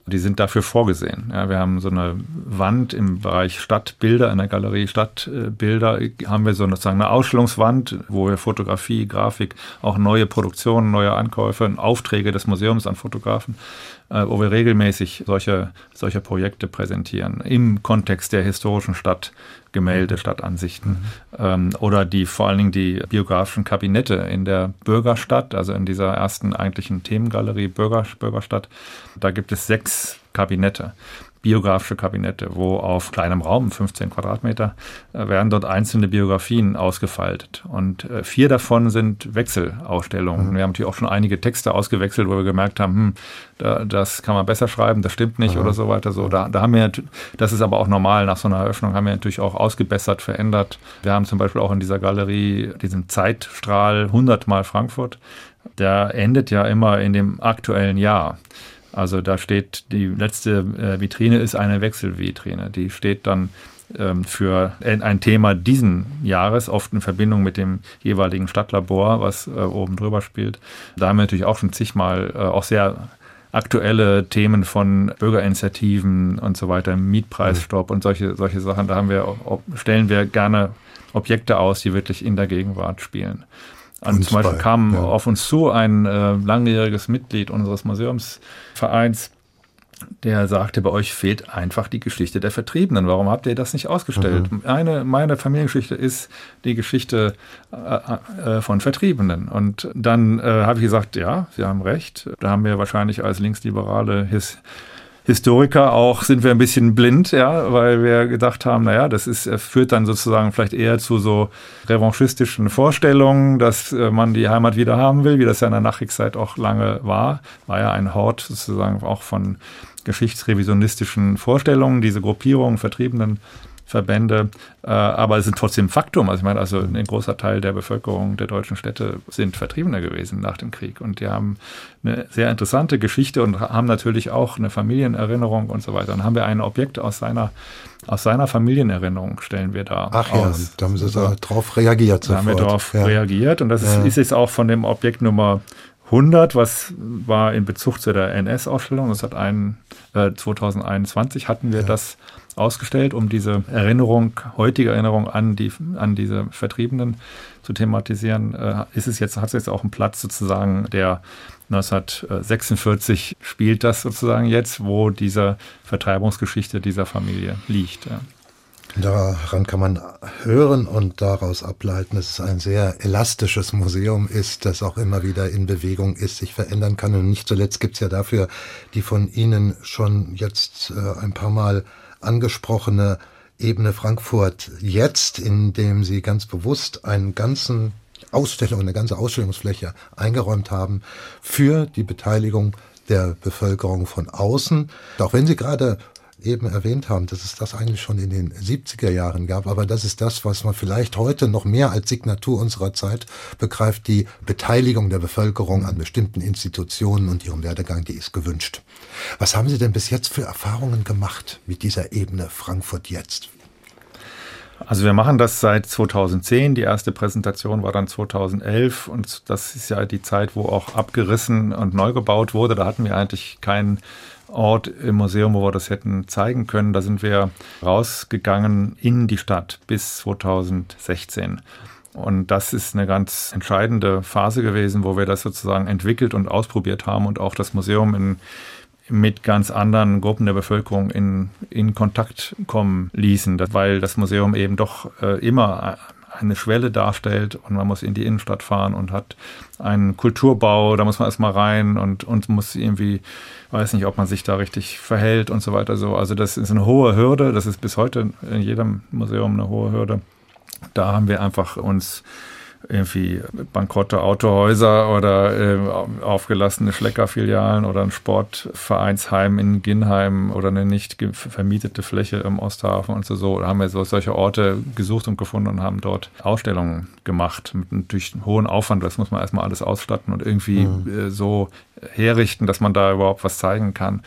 Die sind dafür vorgesehen. Ja, wir haben so eine Wand im Bereich Stadtbilder, in der Galerie Stadtbilder, haben wir so sozusagen eine Ausstellungswand, wo wir Fotografie, Grafik, auch neue Produktionen, neue Ankäufe, Aufträge des Museums an Fotografen, äh, wo wir regelmäßig solche, solche Projekte präsentieren im Kontext der historischen Stadt Gemälde, Stadtansichten mhm. ähm, oder die vor allen Dingen die biografischen Kabinette in der Bürgerstadt, also in dieser ersten eigentlichen Themengalerie Bürger, Bürgerstadt. Da gibt es sechs Kabinette biografische Kabinette, wo auf kleinem Raum, 15 Quadratmeter, äh, werden dort einzelne Biografien ausgefaltet. Und äh, vier davon sind Wechselausstellungen. Mhm. Wir haben natürlich auch schon einige Texte ausgewechselt, wo wir gemerkt haben, hm, da, das kann man besser schreiben, das stimmt nicht mhm. oder so weiter. So, da, da haben wir, das ist aber auch normal, nach so einer Eröffnung haben wir natürlich auch ausgebessert, verändert. Wir haben zum Beispiel auch in dieser Galerie diesen Zeitstrahl 100 mal Frankfurt. Der endet ja immer in dem aktuellen Jahr. Also da steht, die letzte äh, Vitrine ist eine Wechselvitrine. Die steht dann ähm, für ein Thema diesen Jahres, oft in Verbindung mit dem jeweiligen Stadtlabor, was äh, oben drüber spielt. Da haben wir natürlich auch schon zigmal äh, auch sehr aktuelle Themen von Bürgerinitiativen und so weiter, Mietpreisstopp und solche, solche Sachen. Da haben wir, stellen wir gerne Objekte aus, die wirklich in der Gegenwart spielen. Und zum Beispiel kam ja. auf uns zu ein äh, langjähriges Mitglied unseres Museumsvereins, der sagte, bei euch fehlt einfach die Geschichte der Vertriebenen. Warum habt ihr das nicht ausgestellt? Mhm. Eine, meine Familiengeschichte ist die Geschichte äh, äh, von Vertriebenen. Und dann äh, habe ich gesagt, ja, Sie haben recht. Da haben wir wahrscheinlich als linksliberale His Historiker auch sind wir ein bisschen blind, ja, weil wir gedacht haben, naja, das ist, führt dann sozusagen vielleicht eher zu so revanchistischen Vorstellungen, dass äh, man die Heimat wieder haben will, wie das ja in der Nachkriegszeit auch lange war. War ja ein Hort sozusagen auch von geschichtsrevisionistischen Vorstellungen, diese Gruppierungen, Vertriebenen Verbände, äh, aber es sind trotzdem Faktum. Also ich meine, also ein großer Teil der Bevölkerung der deutschen Städte sind Vertriebene gewesen nach dem Krieg und die haben eine sehr interessante Geschichte und haben natürlich auch eine Familienerinnerung und so weiter. Dann haben wir ein Objekt aus seiner aus seiner Familienerinnerung stellen wir da Ach aus. ja, da haben Sie also, darauf reagiert. Da haben wir darauf ja. reagiert und das ist, ja. ist jetzt auch von dem Objekt Nummer 100, was war in Bezug zu der NS-Ausstellung. Das hat ein, äh, 2021 hatten wir ja. das ausgestellt, um diese Erinnerung, heutige Erinnerung an die, an diese Vertriebenen zu thematisieren. Äh, ist es jetzt, hat es jetzt auch einen Platz sozusagen, der 1946 spielt das sozusagen jetzt, wo diese Vertreibungsgeschichte dieser Familie liegt. Ja. Daran kann man hören und daraus ableiten, dass es ein sehr elastisches Museum ist, das auch immer wieder in Bewegung ist, sich verändern kann. Und nicht zuletzt gibt es ja dafür die von Ihnen schon jetzt äh, ein paar Mal angesprochene Ebene Frankfurt jetzt, indem Sie ganz bewusst einen ganzen Ausstellung, eine ganze Ausstellungsfläche eingeräumt haben für die Beteiligung der Bevölkerung von außen. Auch wenn Sie gerade eben erwähnt haben, dass es das eigentlich schon in den 70er Jahren gab, aber das ist das, was man vielleicht heute noch mehr als Signatur unserer Zeit begreift, die Beteiligung der Bevölkerung an bestimmten Institutionen und ihrem Werdegang, die ist gewünscht. Was haben Sie denn bis jetzt für Erfahrungen gemacht mit dieser Ebene Frankfurt jetzt? Also wir machen das seit 2010. Die erste Präsentation war dann 2011 und das ist ja die Zeit, wo auch abgerissen und neu gebaut wurde. Da hatten wir eigentlich keinen Ort im Museum, wo wir das hätten zeigen können. Da sind wir rausgegangen in die Stadt bis 2016. Und das ist eine ganz entscheidende Phase gewesen, wo wir das sozusagen entwickelt und ausprobiert haben und auch das Museum in mit ganz anderen Gruppen der Bevölkerung in, in Kontakt kommen ließen, weil das Museum eben doch äh, immer eine Schwelle darstellt und man muss in die Innenstadt fahren und hat einen Kulturbau, da muss man erstmal rein und, und muss irgendwie, weiß nicht, ob man sich da richtig verhält und so weiter. So. Also das ist eine hohe Hürde, das ist bis heute in jedem Museum eine hohe Hürde. Da haben wir einfach uns irgendwie bankrotte Autohäuser oder äh, aufgelassene Schleckerfilialen oder ein Sportvereinsheim in Ginnheim oder eine nicht vermietete Fläche im Osthafen und so. so. Da haben wir so solche Orte gesucht und gefunden und haben dort Ausstellungen gemacht mit natürlich hohen Aufwand. Das muss man erstmal alles ausstatten und irgendwie mhm. äh, so herrichten, dass man da überhaupt was zeigen kann.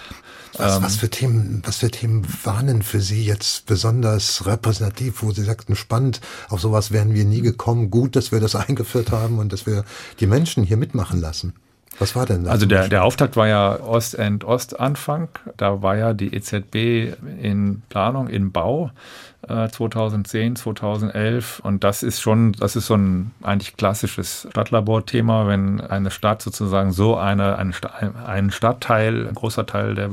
Was, was, ähm, für Themen, was für Themen waren denn für Sie jetzt besonders repräsentativ, wo Sie sagten, spannend, auf sowas wären wir nie gekommen, gut, dass wir das eingeführt haben und dass wir die Menschen hier mitmachen lassen? Was war denn das? Also der, der Auftakt war ja Ost-End-Ost-Anfang. Da war ja die EZB in Planung, in Bau. 2010, äh, 2011. Und das ist schon, das ist so ein eigentlich klassisches Stadtlaborthema, wenn eine Stadt sozusagen so eine, eine einen Stadtteil, ein großer Teil der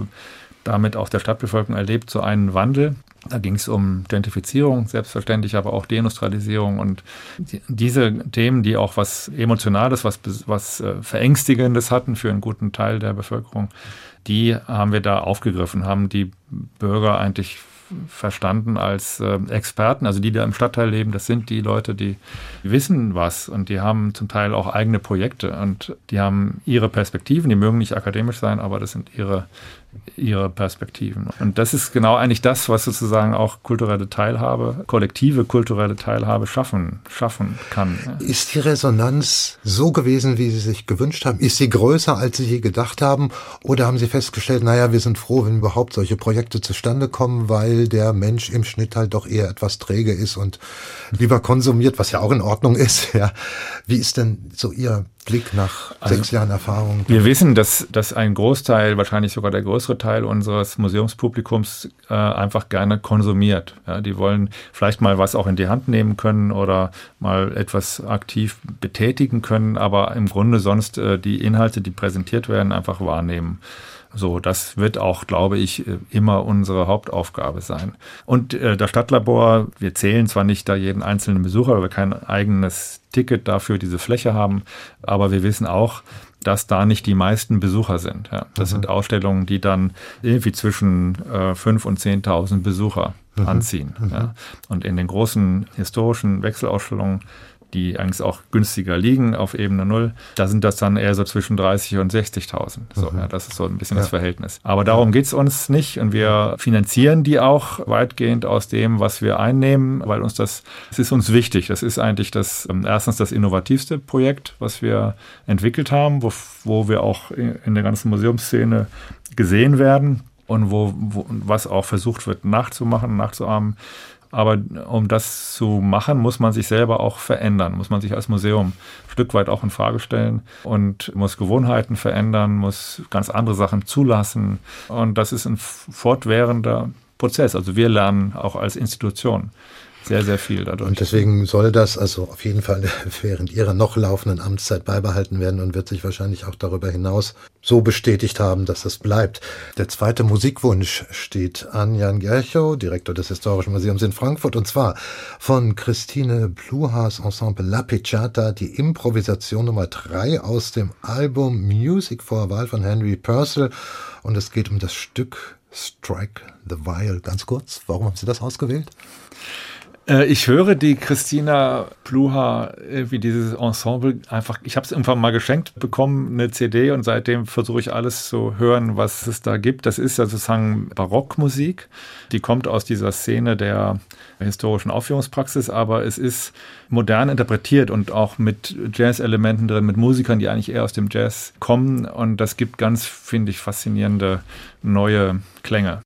damit auch der Stadtbevölkerung erlebt, so einen Wandel. Da ging es um Gentrifizierung, selbstverständlich, aber auch Deindustrialisierung. Und diese Themen, die auch was Emotionales, was, was äh, Verängstigendes hatten für einen guten Teil der Bevölkerung, die haben wir da aufgegriffen, haben die Bürger eigentlich verstanden als äh, Experten, also die da im Stadtteil leben, das sind die Leute, die wissen was. Und die haben zum Teil auch eigene Projekte. Und die haben ihre Perspektiven, die mögen nicht akademisch sein, aber das sind ihre ihre Perspektiven. Und das ist genau eigentlich das, was sozusagen auch kulturelle Teilhabe, kollektive kulturelle Teilhabe schaffen, schaffen kann. Ist die Resonanz so gewesen, wie Sie sich gewünscht haben? Ist sie größer, als Sie je gedacht haben? Oder haben Sie festgestellt, naja, wir sind froh, wenn überhaupt solche Projekte zustande kommen, weil der Mensch im Schnitt halt doch eher etwas träge ist und lieber konsumiert, was ja auch in Ordnung ist. Ja. Wie ist denn so Ihr Blick nach also, sechs Jahren Erfahrung? Wir wissen, dass, dass ein Großteil, wahrscheinlich sogar der größere Teil unseres Museumspublikums äh, einfach gerne konsumiert. Ja, die wollen vielleicht mal was auch in die Hand nehmen können oder mal etwas aktiv betätigen können, aber im Grunde sonst äh, die Inhalte, die präsentiert werden, einfach wahrnehmen. So, das wird auch, glaube ich, äh, immer unsere Hauptaufgabe sein. Und äh, das Stadtlabor, wir zählen zwar nicht da jeden einzelnen Besucher, weil wir kein eigenes Ticket dafür diese Fläche haben, aber wir wissen auch, dass da nicht die meisten Besucher sind. Ja. Das mhm. sind Ausstellungen, die dann irgendwie zwischen äh, 5.000 und 10.000 Besucher mhm. anziehen. Mhm. Ja. Und in den großen historischen Wechselausstellungen die eigentlich auch günstiger liegen auf Ebene Null, da sind das dann eher so zwischen 30 und 60.000. So, mhm. ja, das ist so ein bisschen ja. das Verhältnis. Aber darum geht es uns nicht und wir finanzieren die auch weitgehend aus dem, was wir einnehmen, weil uns das, das ist uns wichtig. Das ist eigentlich das, ähm, erstens das innovativste Projekt, was wir entwickelt haben, wo, wo wir auch in der ganzen Museumsszene gesehen werden und wo, wo was auch versucht wird nachzumachen, nachzuahmen. Aber um das zu machen, muss man sich selber auch verändern, muss man sich als Museum ein Stück weit auch in Frage stellen und muss Gewohnheiten verändern, muss ganz andere Sachen zulassen. Und das ist ein fortwährender Prozess. Also wir lernen auch als Institution sehr, sehr viel dadurch. Und deswegen soll das also auf jeden Fall während ihrer noch laufenden Amtszeit beibehalten werden und wird sich wahrscheinlich auch darüber hinaus so bestätigt haben, dass es bleibt. Der zweite Musikwunsch steht an Jan Gerchow, Direktor des Historischen Museums in Frankfurt, und zwar von Christine Bluhas Ensemble La Picciata, die Improvisation Nummer drei aus dem Album Music for a Wahl von Henry Purcell. Und es geht um das Stück Strike the Viol. Ganz kurz, warum haben Sie das ausgewählt? Äh, ich höre die Christina Pluha, wie dieses Ensemble einfach, ich habe es irgendwann mal geschenkt bekommen, eine CD und seitdem versuche ich alles zu hören, was es da gibt. Das ist ja sozusagen Barockmusik, die kommt aus dieser Szene der historischen Aufführungspraxis, aber es ist modern interpretiert und auch mit Jazz-Elementen drin, mit Musikern, die eigentlich eher aus dem Jazz kommen und das gibt ganz, finde ich, faszinierende neue Klänge.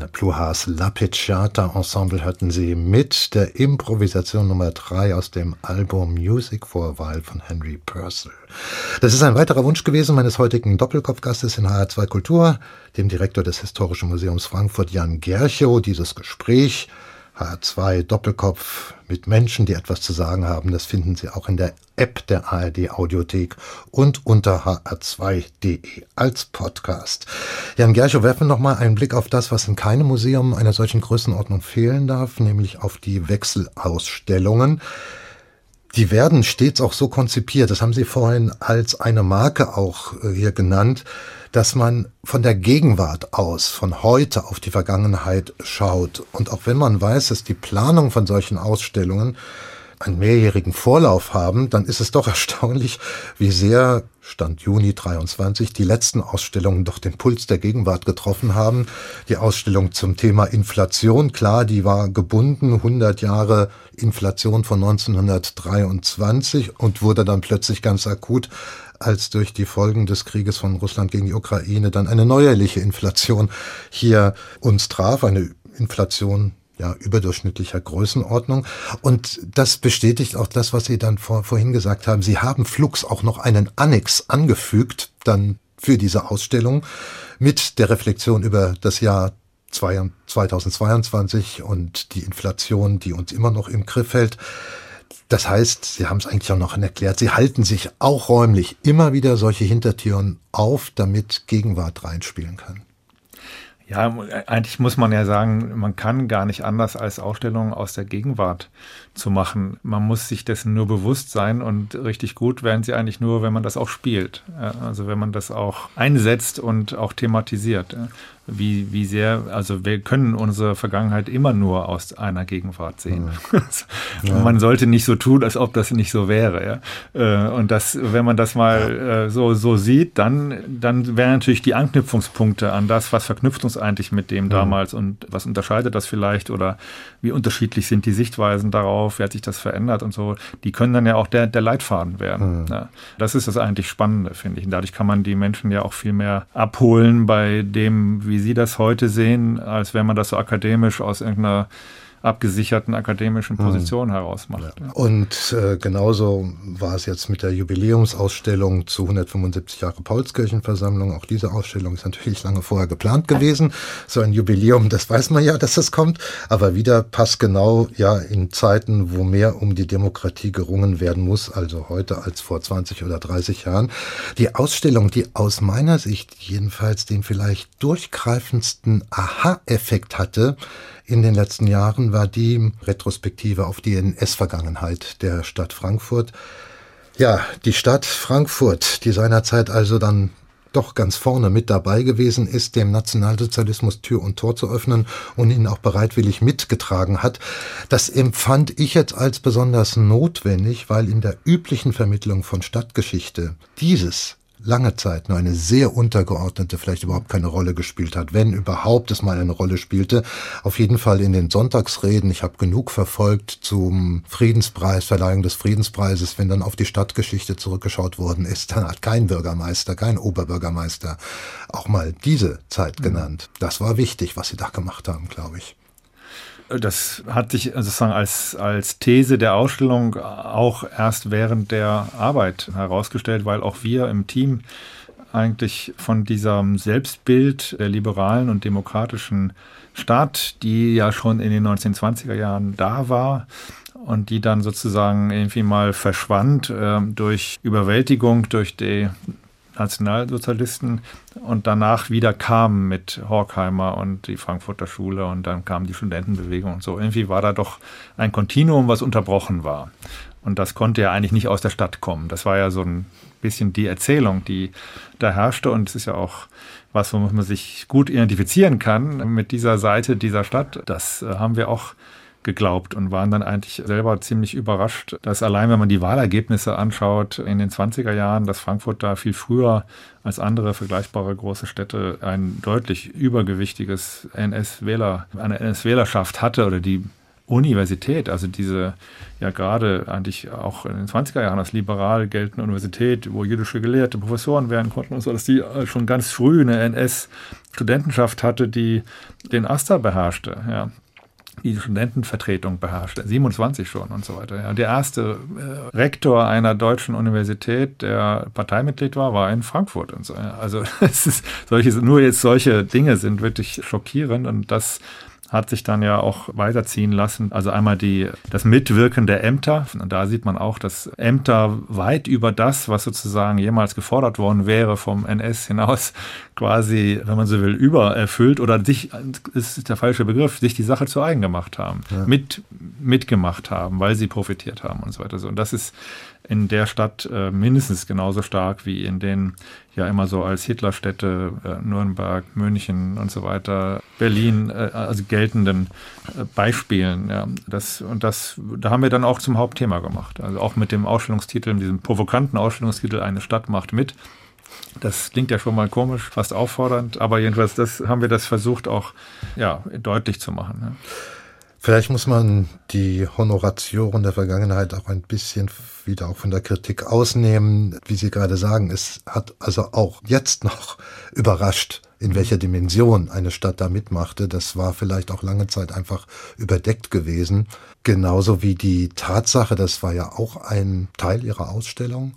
Pluhas Lapicciata Ensemble hatten sie mit der Improvisation Nummer 3 aus dem Album Music for a While von Henry Purcell. Das ist ein weiterer Wunsch gewesen meines heutigen Doppelkopfgastes in HR2 Kultur, dem Direktor des Historischen Museums Frankfurt Jan Gerchow. Dieses Gespräch H2 Doppelkopf mit Menschen, die etwas zu sagen haben. Das finden Sie auch in der App der ARD Audiothek und unter hr2.de als Podcast. Jan Gerchow, werfen noch mal einen Blick auf das, was in keinem Museum einer solchen Größenordnung fehlen darf, nämlich auf die Wechselausstellungen. die werden stets auch so konzipiert, das haben Sie vorhin als eine Marke auch äh, hier genannt, dass man von der Gegenwart aus, von heute auf die Vergangenheit schaut. Und auch wenn man weiß, dass die Planung von solchen Ausstellungen einen mehrjährigen Vorlauf haben, dann ist es doch erstaunlich, wie sehr Stand Juni 23 die letzten Ausstellungen doch den Puls der Gegenwart getroffen haben. Die Ausstellung zum Thema Inflation, klar, die war gebunden, 100 Jahre Inflation von 1923 und wurde dann plötzlich ganz akut als durch die Folgen des Krieges von Russland gegen die Ukraine dann eine neuerliche Inflation hier uns traf, eine Inflation ja, überdurchschnittlicher Größenordnung. Und das bestätigt auch das, was Sie dann vor, vorhin gesagt haben. Sie haben Flux auch noch einen Annex angefügt, dann für diese Ausstellung mit der Reflexion über das Jahr 2022 und die Inflation, die uns immer noch im Griff hält. Das heißt, Sie haben es eigentlich auch noch erklärt, Sie halten sich auch räumlich immer wieder solche Hintertüren auf, damit Gegenwart reinspielen kann. Ja, eigentlich muss man ja sagen, man kann gar nicht anders als Ausstellungen aus der Gegenwart zu machen. Man muss sich dessen nur bewusst sein und richtig gut werden sie eigentlich nur, wenn man das auch spielt. Also wenn man das auch einsetzt und auch thematisiert wie, wie sehr, also wir können unsere Vergangenheit immer nur aus einer Gegenwart sehen. Ja. Man sollte nicht so tun, als ob das nicht so wäre. Ja? Äh, und das, wenn man das mal ja. Äh, so, so sieht, dann, dann wären natürlich die Anknüpfungspunkte an das, was verknüpft uns eigentlich mit dem damals und was unterscheidet das vielleicht oder wie unterschiedlich sind die Sichtweisen darauf, wie hat sich das verändert und so, die können dann ja auch der, der Leitfaden werden. Mhm. Das ist das eigentlich Spannende, finde ich. Und dadurch kann man die Menschen ja auch viel mehr abholen bei dem, wie wie Sie das heute sehen, als wenn man das so akademisch aus irgendeiner abgesicherten akademischen hm. Position mhm. herausmacht. Ja. Und äh, genauso war es jetzt mit der Jubiläumsausstellung zu 175 Jahre Paulskirchenversammlung. Auch diese Ausstellung ist natürlich lange vorher geplant gewesen. So ein Jubiläum, das weiß man ja, dass das kommt. Aber wieder passt genau ja in Zeiten, wo mehr um die Demokratie gerungen werden muss, also heute als vor 20 oder 30 Jahren. Die Ausstellung, die aus meiner Sicht jedenfalls den vielleicht durchgreifendsten Aha-Effekt hatte, in den letzten Jahren war die Retrospektive auf die NS-Vergangenheit der Stadt Frankfurt. Ja, die Stadt Frankfurt, die seinerzeit also dann doch ganz vorne mit dabei gewesen ist, dem Nationalsozialismus Tür und Tor zu öffnen und ihn auch bereitwillig mitgetragen hat. Das empfand ich jetzt als besonders notwendig, weil in der üblichen Vermittlung von Stadtgeschichte dieses lange Zeit nur eine sehr untergeordnete, vielleicht überhaupt keine Rolle gespielt hat, wenn überhaupt es mal eine Rolle spielte. Auf jeden Fall in den Sonntagsreden. Ich habe genug verfolgt zum Friedenspreis, Verleihung des Friedenspreises, wenn dann auf die Stadtgeschichte zurückgeschaut worden ist, dann hat kein Bürgermeister, kein Oberbürgermeister auch mal diese Zeit genannt. Das war wichtig, was sie da gemacht haben, glaube ich. Das hat sich sozusagen als, als These der Ausstellung auch erst während der Arbeit herausgestellt, weil auch wir im Team eigentlich von diesem Selbstbild der liberalen und demokratischen Stadt, die ja schon in den 1920er Jahren da war, und die dann sozusagen irgendwie mal verschwand äh, durch Überwältigung durch die Nationalsozialisten und danach wieder kamen mit Horkheimer und die Frankfurter Schule und dann kam die Studentenbewegung und so. Irgendwie war da doch ein Kontinuum, was unterbrochen war. Und das konnte ja eigentlich nicht aus der Stadt kommen. Das war ja so ein bisschen die Erzählung, die da herrschte. Und es ist ja auch was, womit man sich gut identifizieren kann mit dieser Seite dieser Stadt. Das äh, haben wir auch geglaubt und waren dann eigentlich selber ziemlich überrascht, dass allein, wenn man die Wahlergebnisse anschaut in den 20er Jahren, dass Frankfurt da viel früher als andere vergleichbare große Städte ein deutlich übergewichtiges NS-Wähler, eine NS-Wählerschaft hatte oder die Universität, also diese ja gerade eigentlich auch in den 20er Jahren als liberal geltende Universität, wo jüdische Gelehrte Professoren werden konnten und so, dass die schon ganz früh eine NS-Studentenschaft hatte, die den Aster beherrschte. Ja die Studentenvertretung beherrscht, 27 schon und so weiter. Ja. Der erste äh, Rektor einer deutschen Universität, der Parteimitglied war, war in Frankfurt und so. Ja. Also es ist solche, nur jetzt solche Dinge sind wirklich schockierend und das hat sich dann ja auch weiterziehen lassen. Also einmal die, das Mitwirken der Ämter. Und da sieht man auch, dass Ämter weit über das, was sozusagen jemals gefordert worden wäre, vom NS hinaus quasi, wenn man so will, übererfüllt oder sich, ist der falsche Begriff, sich die Sache zu eigen gemacht haben, ja. mit, mitgemacht haben, weil sie profitiert haben und so weiter. Und das ist in der Stadt äh, mindestens genauso stark wie in den ja immer so als Hitlerstädte äh, Nürnberg, München und so weiter, Berlin, äh, also geltenden äh, Beispielen. Ja. Das, und das, da haben wir dann auch zum Hauptthema gemacht. Also auch mit dem Ausstellungstitel, diesem provokanten Ausstellungstitel Eine Stadt macht mit. Das klingt ja schon mal komisch, fast auffordernd, aber jedenfalls das haben wir das versucht auch ja, deutlich zu machen. Ja. Vielleicht muss man die Honoratioren der Vergangenheit auch ein bisschen wieder auch von der Kritik ausnehmen. Wie Sie gerade sagen, es hat also auch jetzt noch überrascht, in welcher Dimension eine Stadt da mitmachte. Das war vielleicht auch lange Zeit einfach überdeckt gewesen. Genauso wie die Tatsache, das war ja auch ein Teil Ihrer Ausstellung,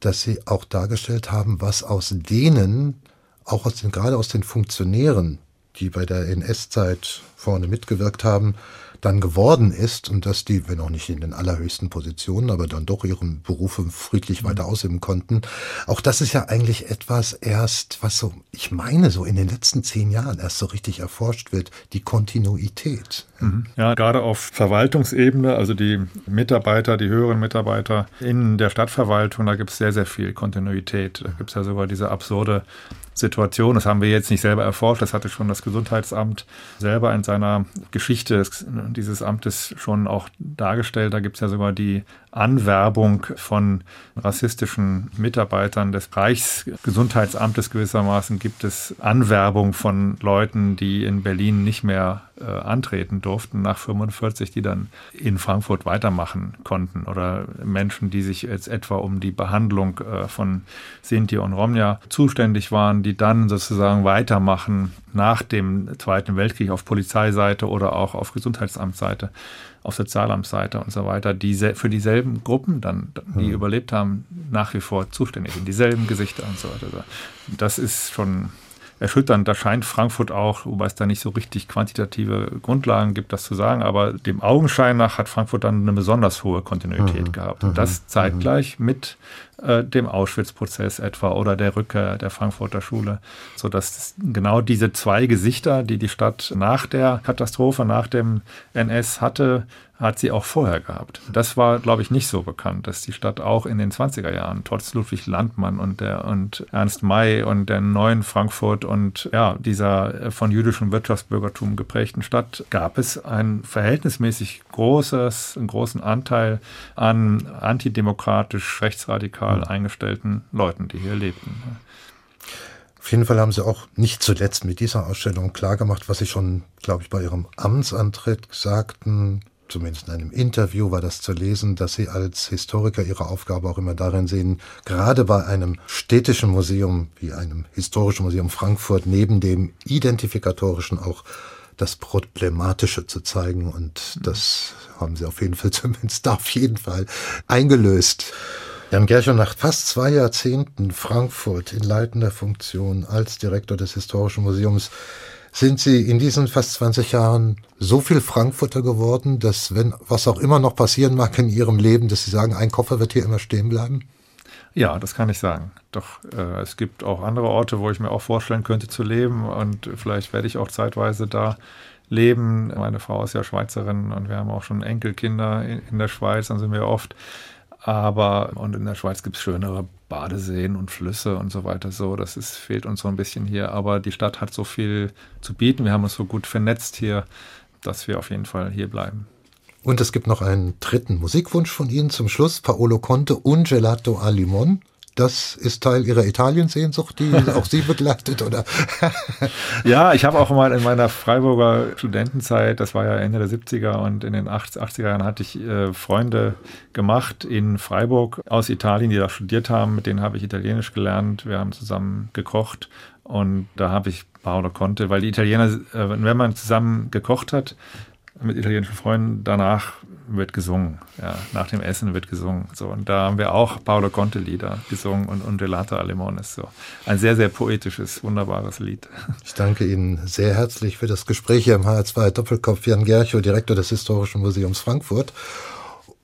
dass Sie auch dargestellt haben, was aus denen, auch aus den, gerade aus den Funktionären, die bei der NS-Zeit vorne mitgewirkt haben, dann geworden ist und dass die, wenn auch nicht in den allerhöchsten Positionen, aber dann doch ihren Berufe friedlich weiter mhm. ausüben konnten. Auch das ist ja eigentlich etwas erst, was so, ich meine, so in den letzten zehn Jahren erst so richtig erforscht wird, die Kontinuität. Mhm. Ja, gerade auf Verwaltungsebene, also die Mitarbeiter, die höheren Mitarbeiter in der Stadtverwaltung, da gibt es sehr, sehr viel Kontinuität. Da gibt es ja sogar diese absurde Situation. Das haben wir jetzt nicht selber erforscht, das hatte schon das Gesundheitsamt selber in seiner Geschichte dieses Amtes schon auch dargestellt. Da gibt es ja sogar die Anwerbung von rassistischen Mitarbeitern des Reichsgesundheitsamtes gewissermaßen gibt es Anwerbung von Leuten, die in Berlin nicht mehr äh, antreten durften nach 45, die dann in Frankfurt weitermachen konnten. Oder Menschen, die sich jetzt etwa um die Behandlung äh, von Sinti und Romja zuständig waren, die dann sozusagen weitermachen nach dem Zweiten Weltkrieg auf Polizeiseite oder auch auf Gesundheitsamtsseite auf Sozialamtsseite und so weiter, die für dieselben Gruppen dann, die mhm. überlebt haben, nach wie vor zuständig sind, dieselben Gesichter und so weiter. Das ist schon erschütternd. Da scheint Frankfurt auch, wobei es da nicht so richtig quantitative Grundlagen gibt, das zu sagen, aber dem Augenschein nach hat Frankfurt dann eine besonders hohe Kontinuität mhm. gehabt. Und das mhm. zeitgleich mit äh, dem Auschwitz-Prozess etwa oder der Rückkehr der Frankfurter Schule, sodass genau diese zwei Gesichter, die die Stadt nach der Katastrophe, nach dem NS hatte, hat sie auch vorher gehabt. Das war, glaube ich, nicht so bekannt, dass die Stadt auch in den 20er Jahren, trotz Ludwig Landmann und, der, und Ernst May und der neuen Frankfurt und ja, dieser äh, von jüdischem Wirtschaftsbürgertum geprägten Stadt, gab es ein verhältnismäßig großes, einen großen Anteil an antidemokratisch, rechtsradikal mhm. eingestellten Leuten, die hier lebten. Auf jeden Fall haben Sie auch nicht zuletzt mit dieser Ausstellung klargemacht, was Sie schon, glaube ich, bei Ihrem Amtsantritt sagten, zumindest in einem Interview war das zu lesen, dass Sie als Historiker Ihre Aufgabe auch immer darin sehen, gerade bei einem städtischen Museum wie einem historischen Museum Frankfurt neben dem identifikatorischen auch das Problematische zu zeigen. Und mhm. das haben Sie auf jeden Fall zumindest da auf jeden Fall eingelöst. Jan Gercher, nach fast zwei Jahrzehnten Frankfurt in leitender Funktion als Direktor des Historischen Museums sind Sie in diesen fast 20 Jahren so viel Frankfurter geworden, dass wenn was auch immer noch passieren mag in Ihrem Leben, dass Sie sagen, ein Koffer wird hier immer stehen bleiben? Ja, das kann ich sagen. Doch äh, es gibt auch andere Orte, wo ich mir auch vorstellen könnte zu leben und vielleicht werde ich auch zeitweise da leben. Meine Frau ist ja Schweizerin und wir haben auch schon Enkelkinder in, in der Schweiz, dann sind wir oft. Aber, und in der Schweiz gibt es schönere Badeseen und Flüsse und so weiter. So, das ist, fehlt uns so ein bisschen hier. Aber die Stadt hat so viel zu bieten. Wir haben uns so gut vernetzt hier, dass wir auf jeden Fall hier bleiben. Und es gibt noch einen dritten Musikwunsch von Ihnen zum Schluss. Paolo Conte und Gelato a Limon. Das ist Teil Ihrer Italiensehnsucht, die auch Sie begleitet, oder? ja, ich habe auch mal in meiner Freiburger Studentenzeit, das war ja Ende der 70er und in den 80er Jahren hatte ich äh, Freunde gemacht in Freiburg aus Italien, die da studiert haben. Mit denen habe ich Italienisch gelernt. Wir haben zusammen gekocht und da habe ich Paolo Conte, weil die Italiener, äh, wenn man zusammen gekocht hat, mit italienischen Freunden. Danach wird gesungen. Ja, nach dem Essen wird gesungen. So, und da haben wir auch Paolo Conte Lieder gesungen und, und Gelato Alemones. So. Ein sehr, sehr poetisches, wunderbares Lied. Ich danke Ihnen sehr herzlich für das Gespräch hier im HR2 Doppelkopf. Jan Gerchow, Direktor des Historischen Museums Frankfurt.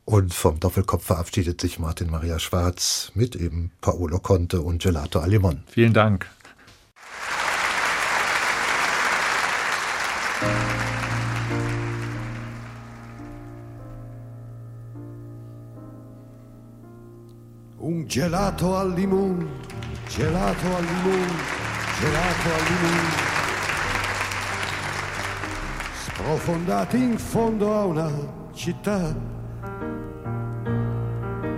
Und vom Doppelkopf verabschiedet sich Martin Maria Schwarz mit eben Paolo Conte und Gelato Alemon. Vielen Dank. Gelato al limone, gelato al limone, gelato al limone. Sprofondati in fondo a una città.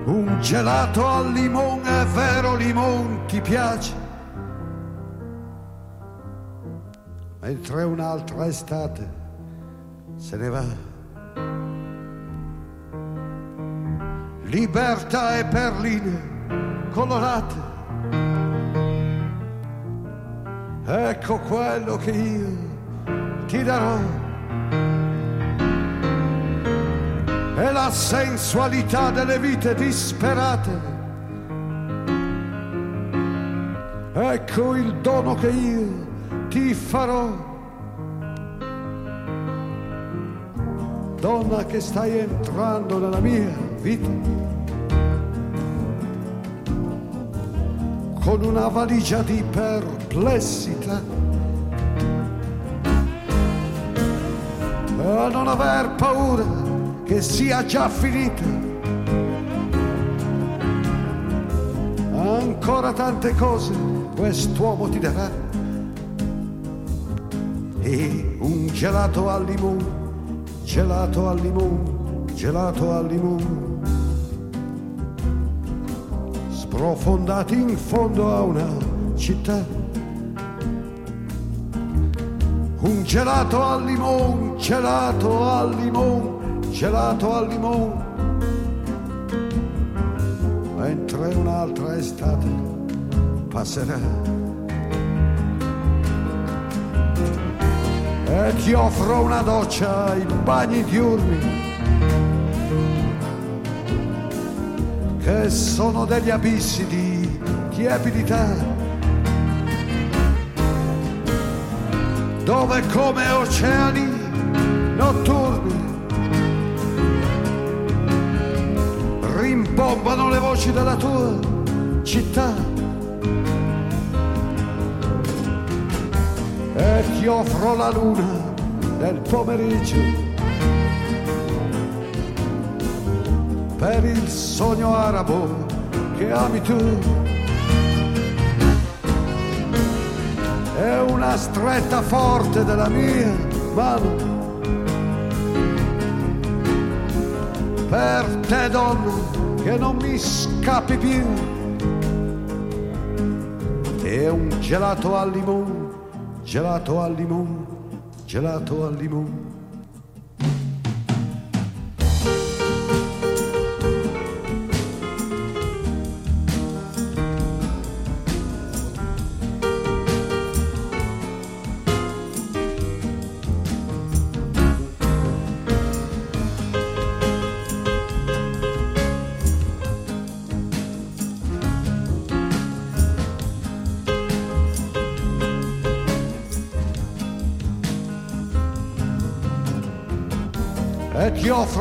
Un gelato al limone, è vero limone, ti piace? Mentre un'altra estate se ne va. libertà e perline colorate. Ecco quello che io ti darò. È la sensualità delle vite disperate. Ecco il dono che io ti farò. Donna che stai entrando nella mia vita. Con una valigia di perplessità. A non aver paura che sia già finita. Ancora tante cose quest'uomo ti darà. E un gelato al limone, gelato al limone, gelato al limone sprofondati in fondo a una città. Un gelato al limone, gelato al limone, gelato al limone. Mentre un'altra estate passerà. E ti offro una doccia ai bagni diurni che sono degli abissi di tiepidità, dove come oceani notturni rimbombano le voci della tua città. E ti offro la luna del pomeriggio per il sogno arabo che ami tu. È una stretta forte della mia mano. Per te donna che non mi scappi più. È un gelato al limone, gelato al limone, gelato al limone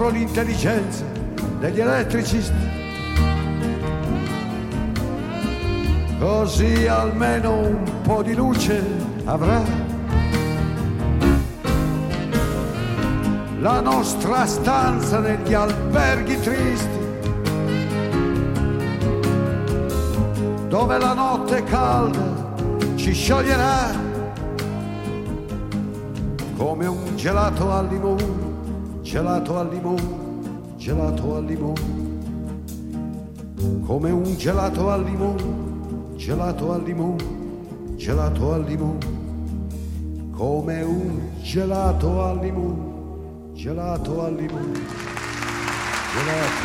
offro l'intelligenza degli elettricisti. Così almeno un po' di luce avrà. La nostra stanza negli alberghi tristi, dove la notte calda ci scioglierà come un gelato al limone gelato al limone, gelato al limone, come un gelato al limone, gelato al limone, gelato al limone, come un gelato al limone, gelato al limone, gelato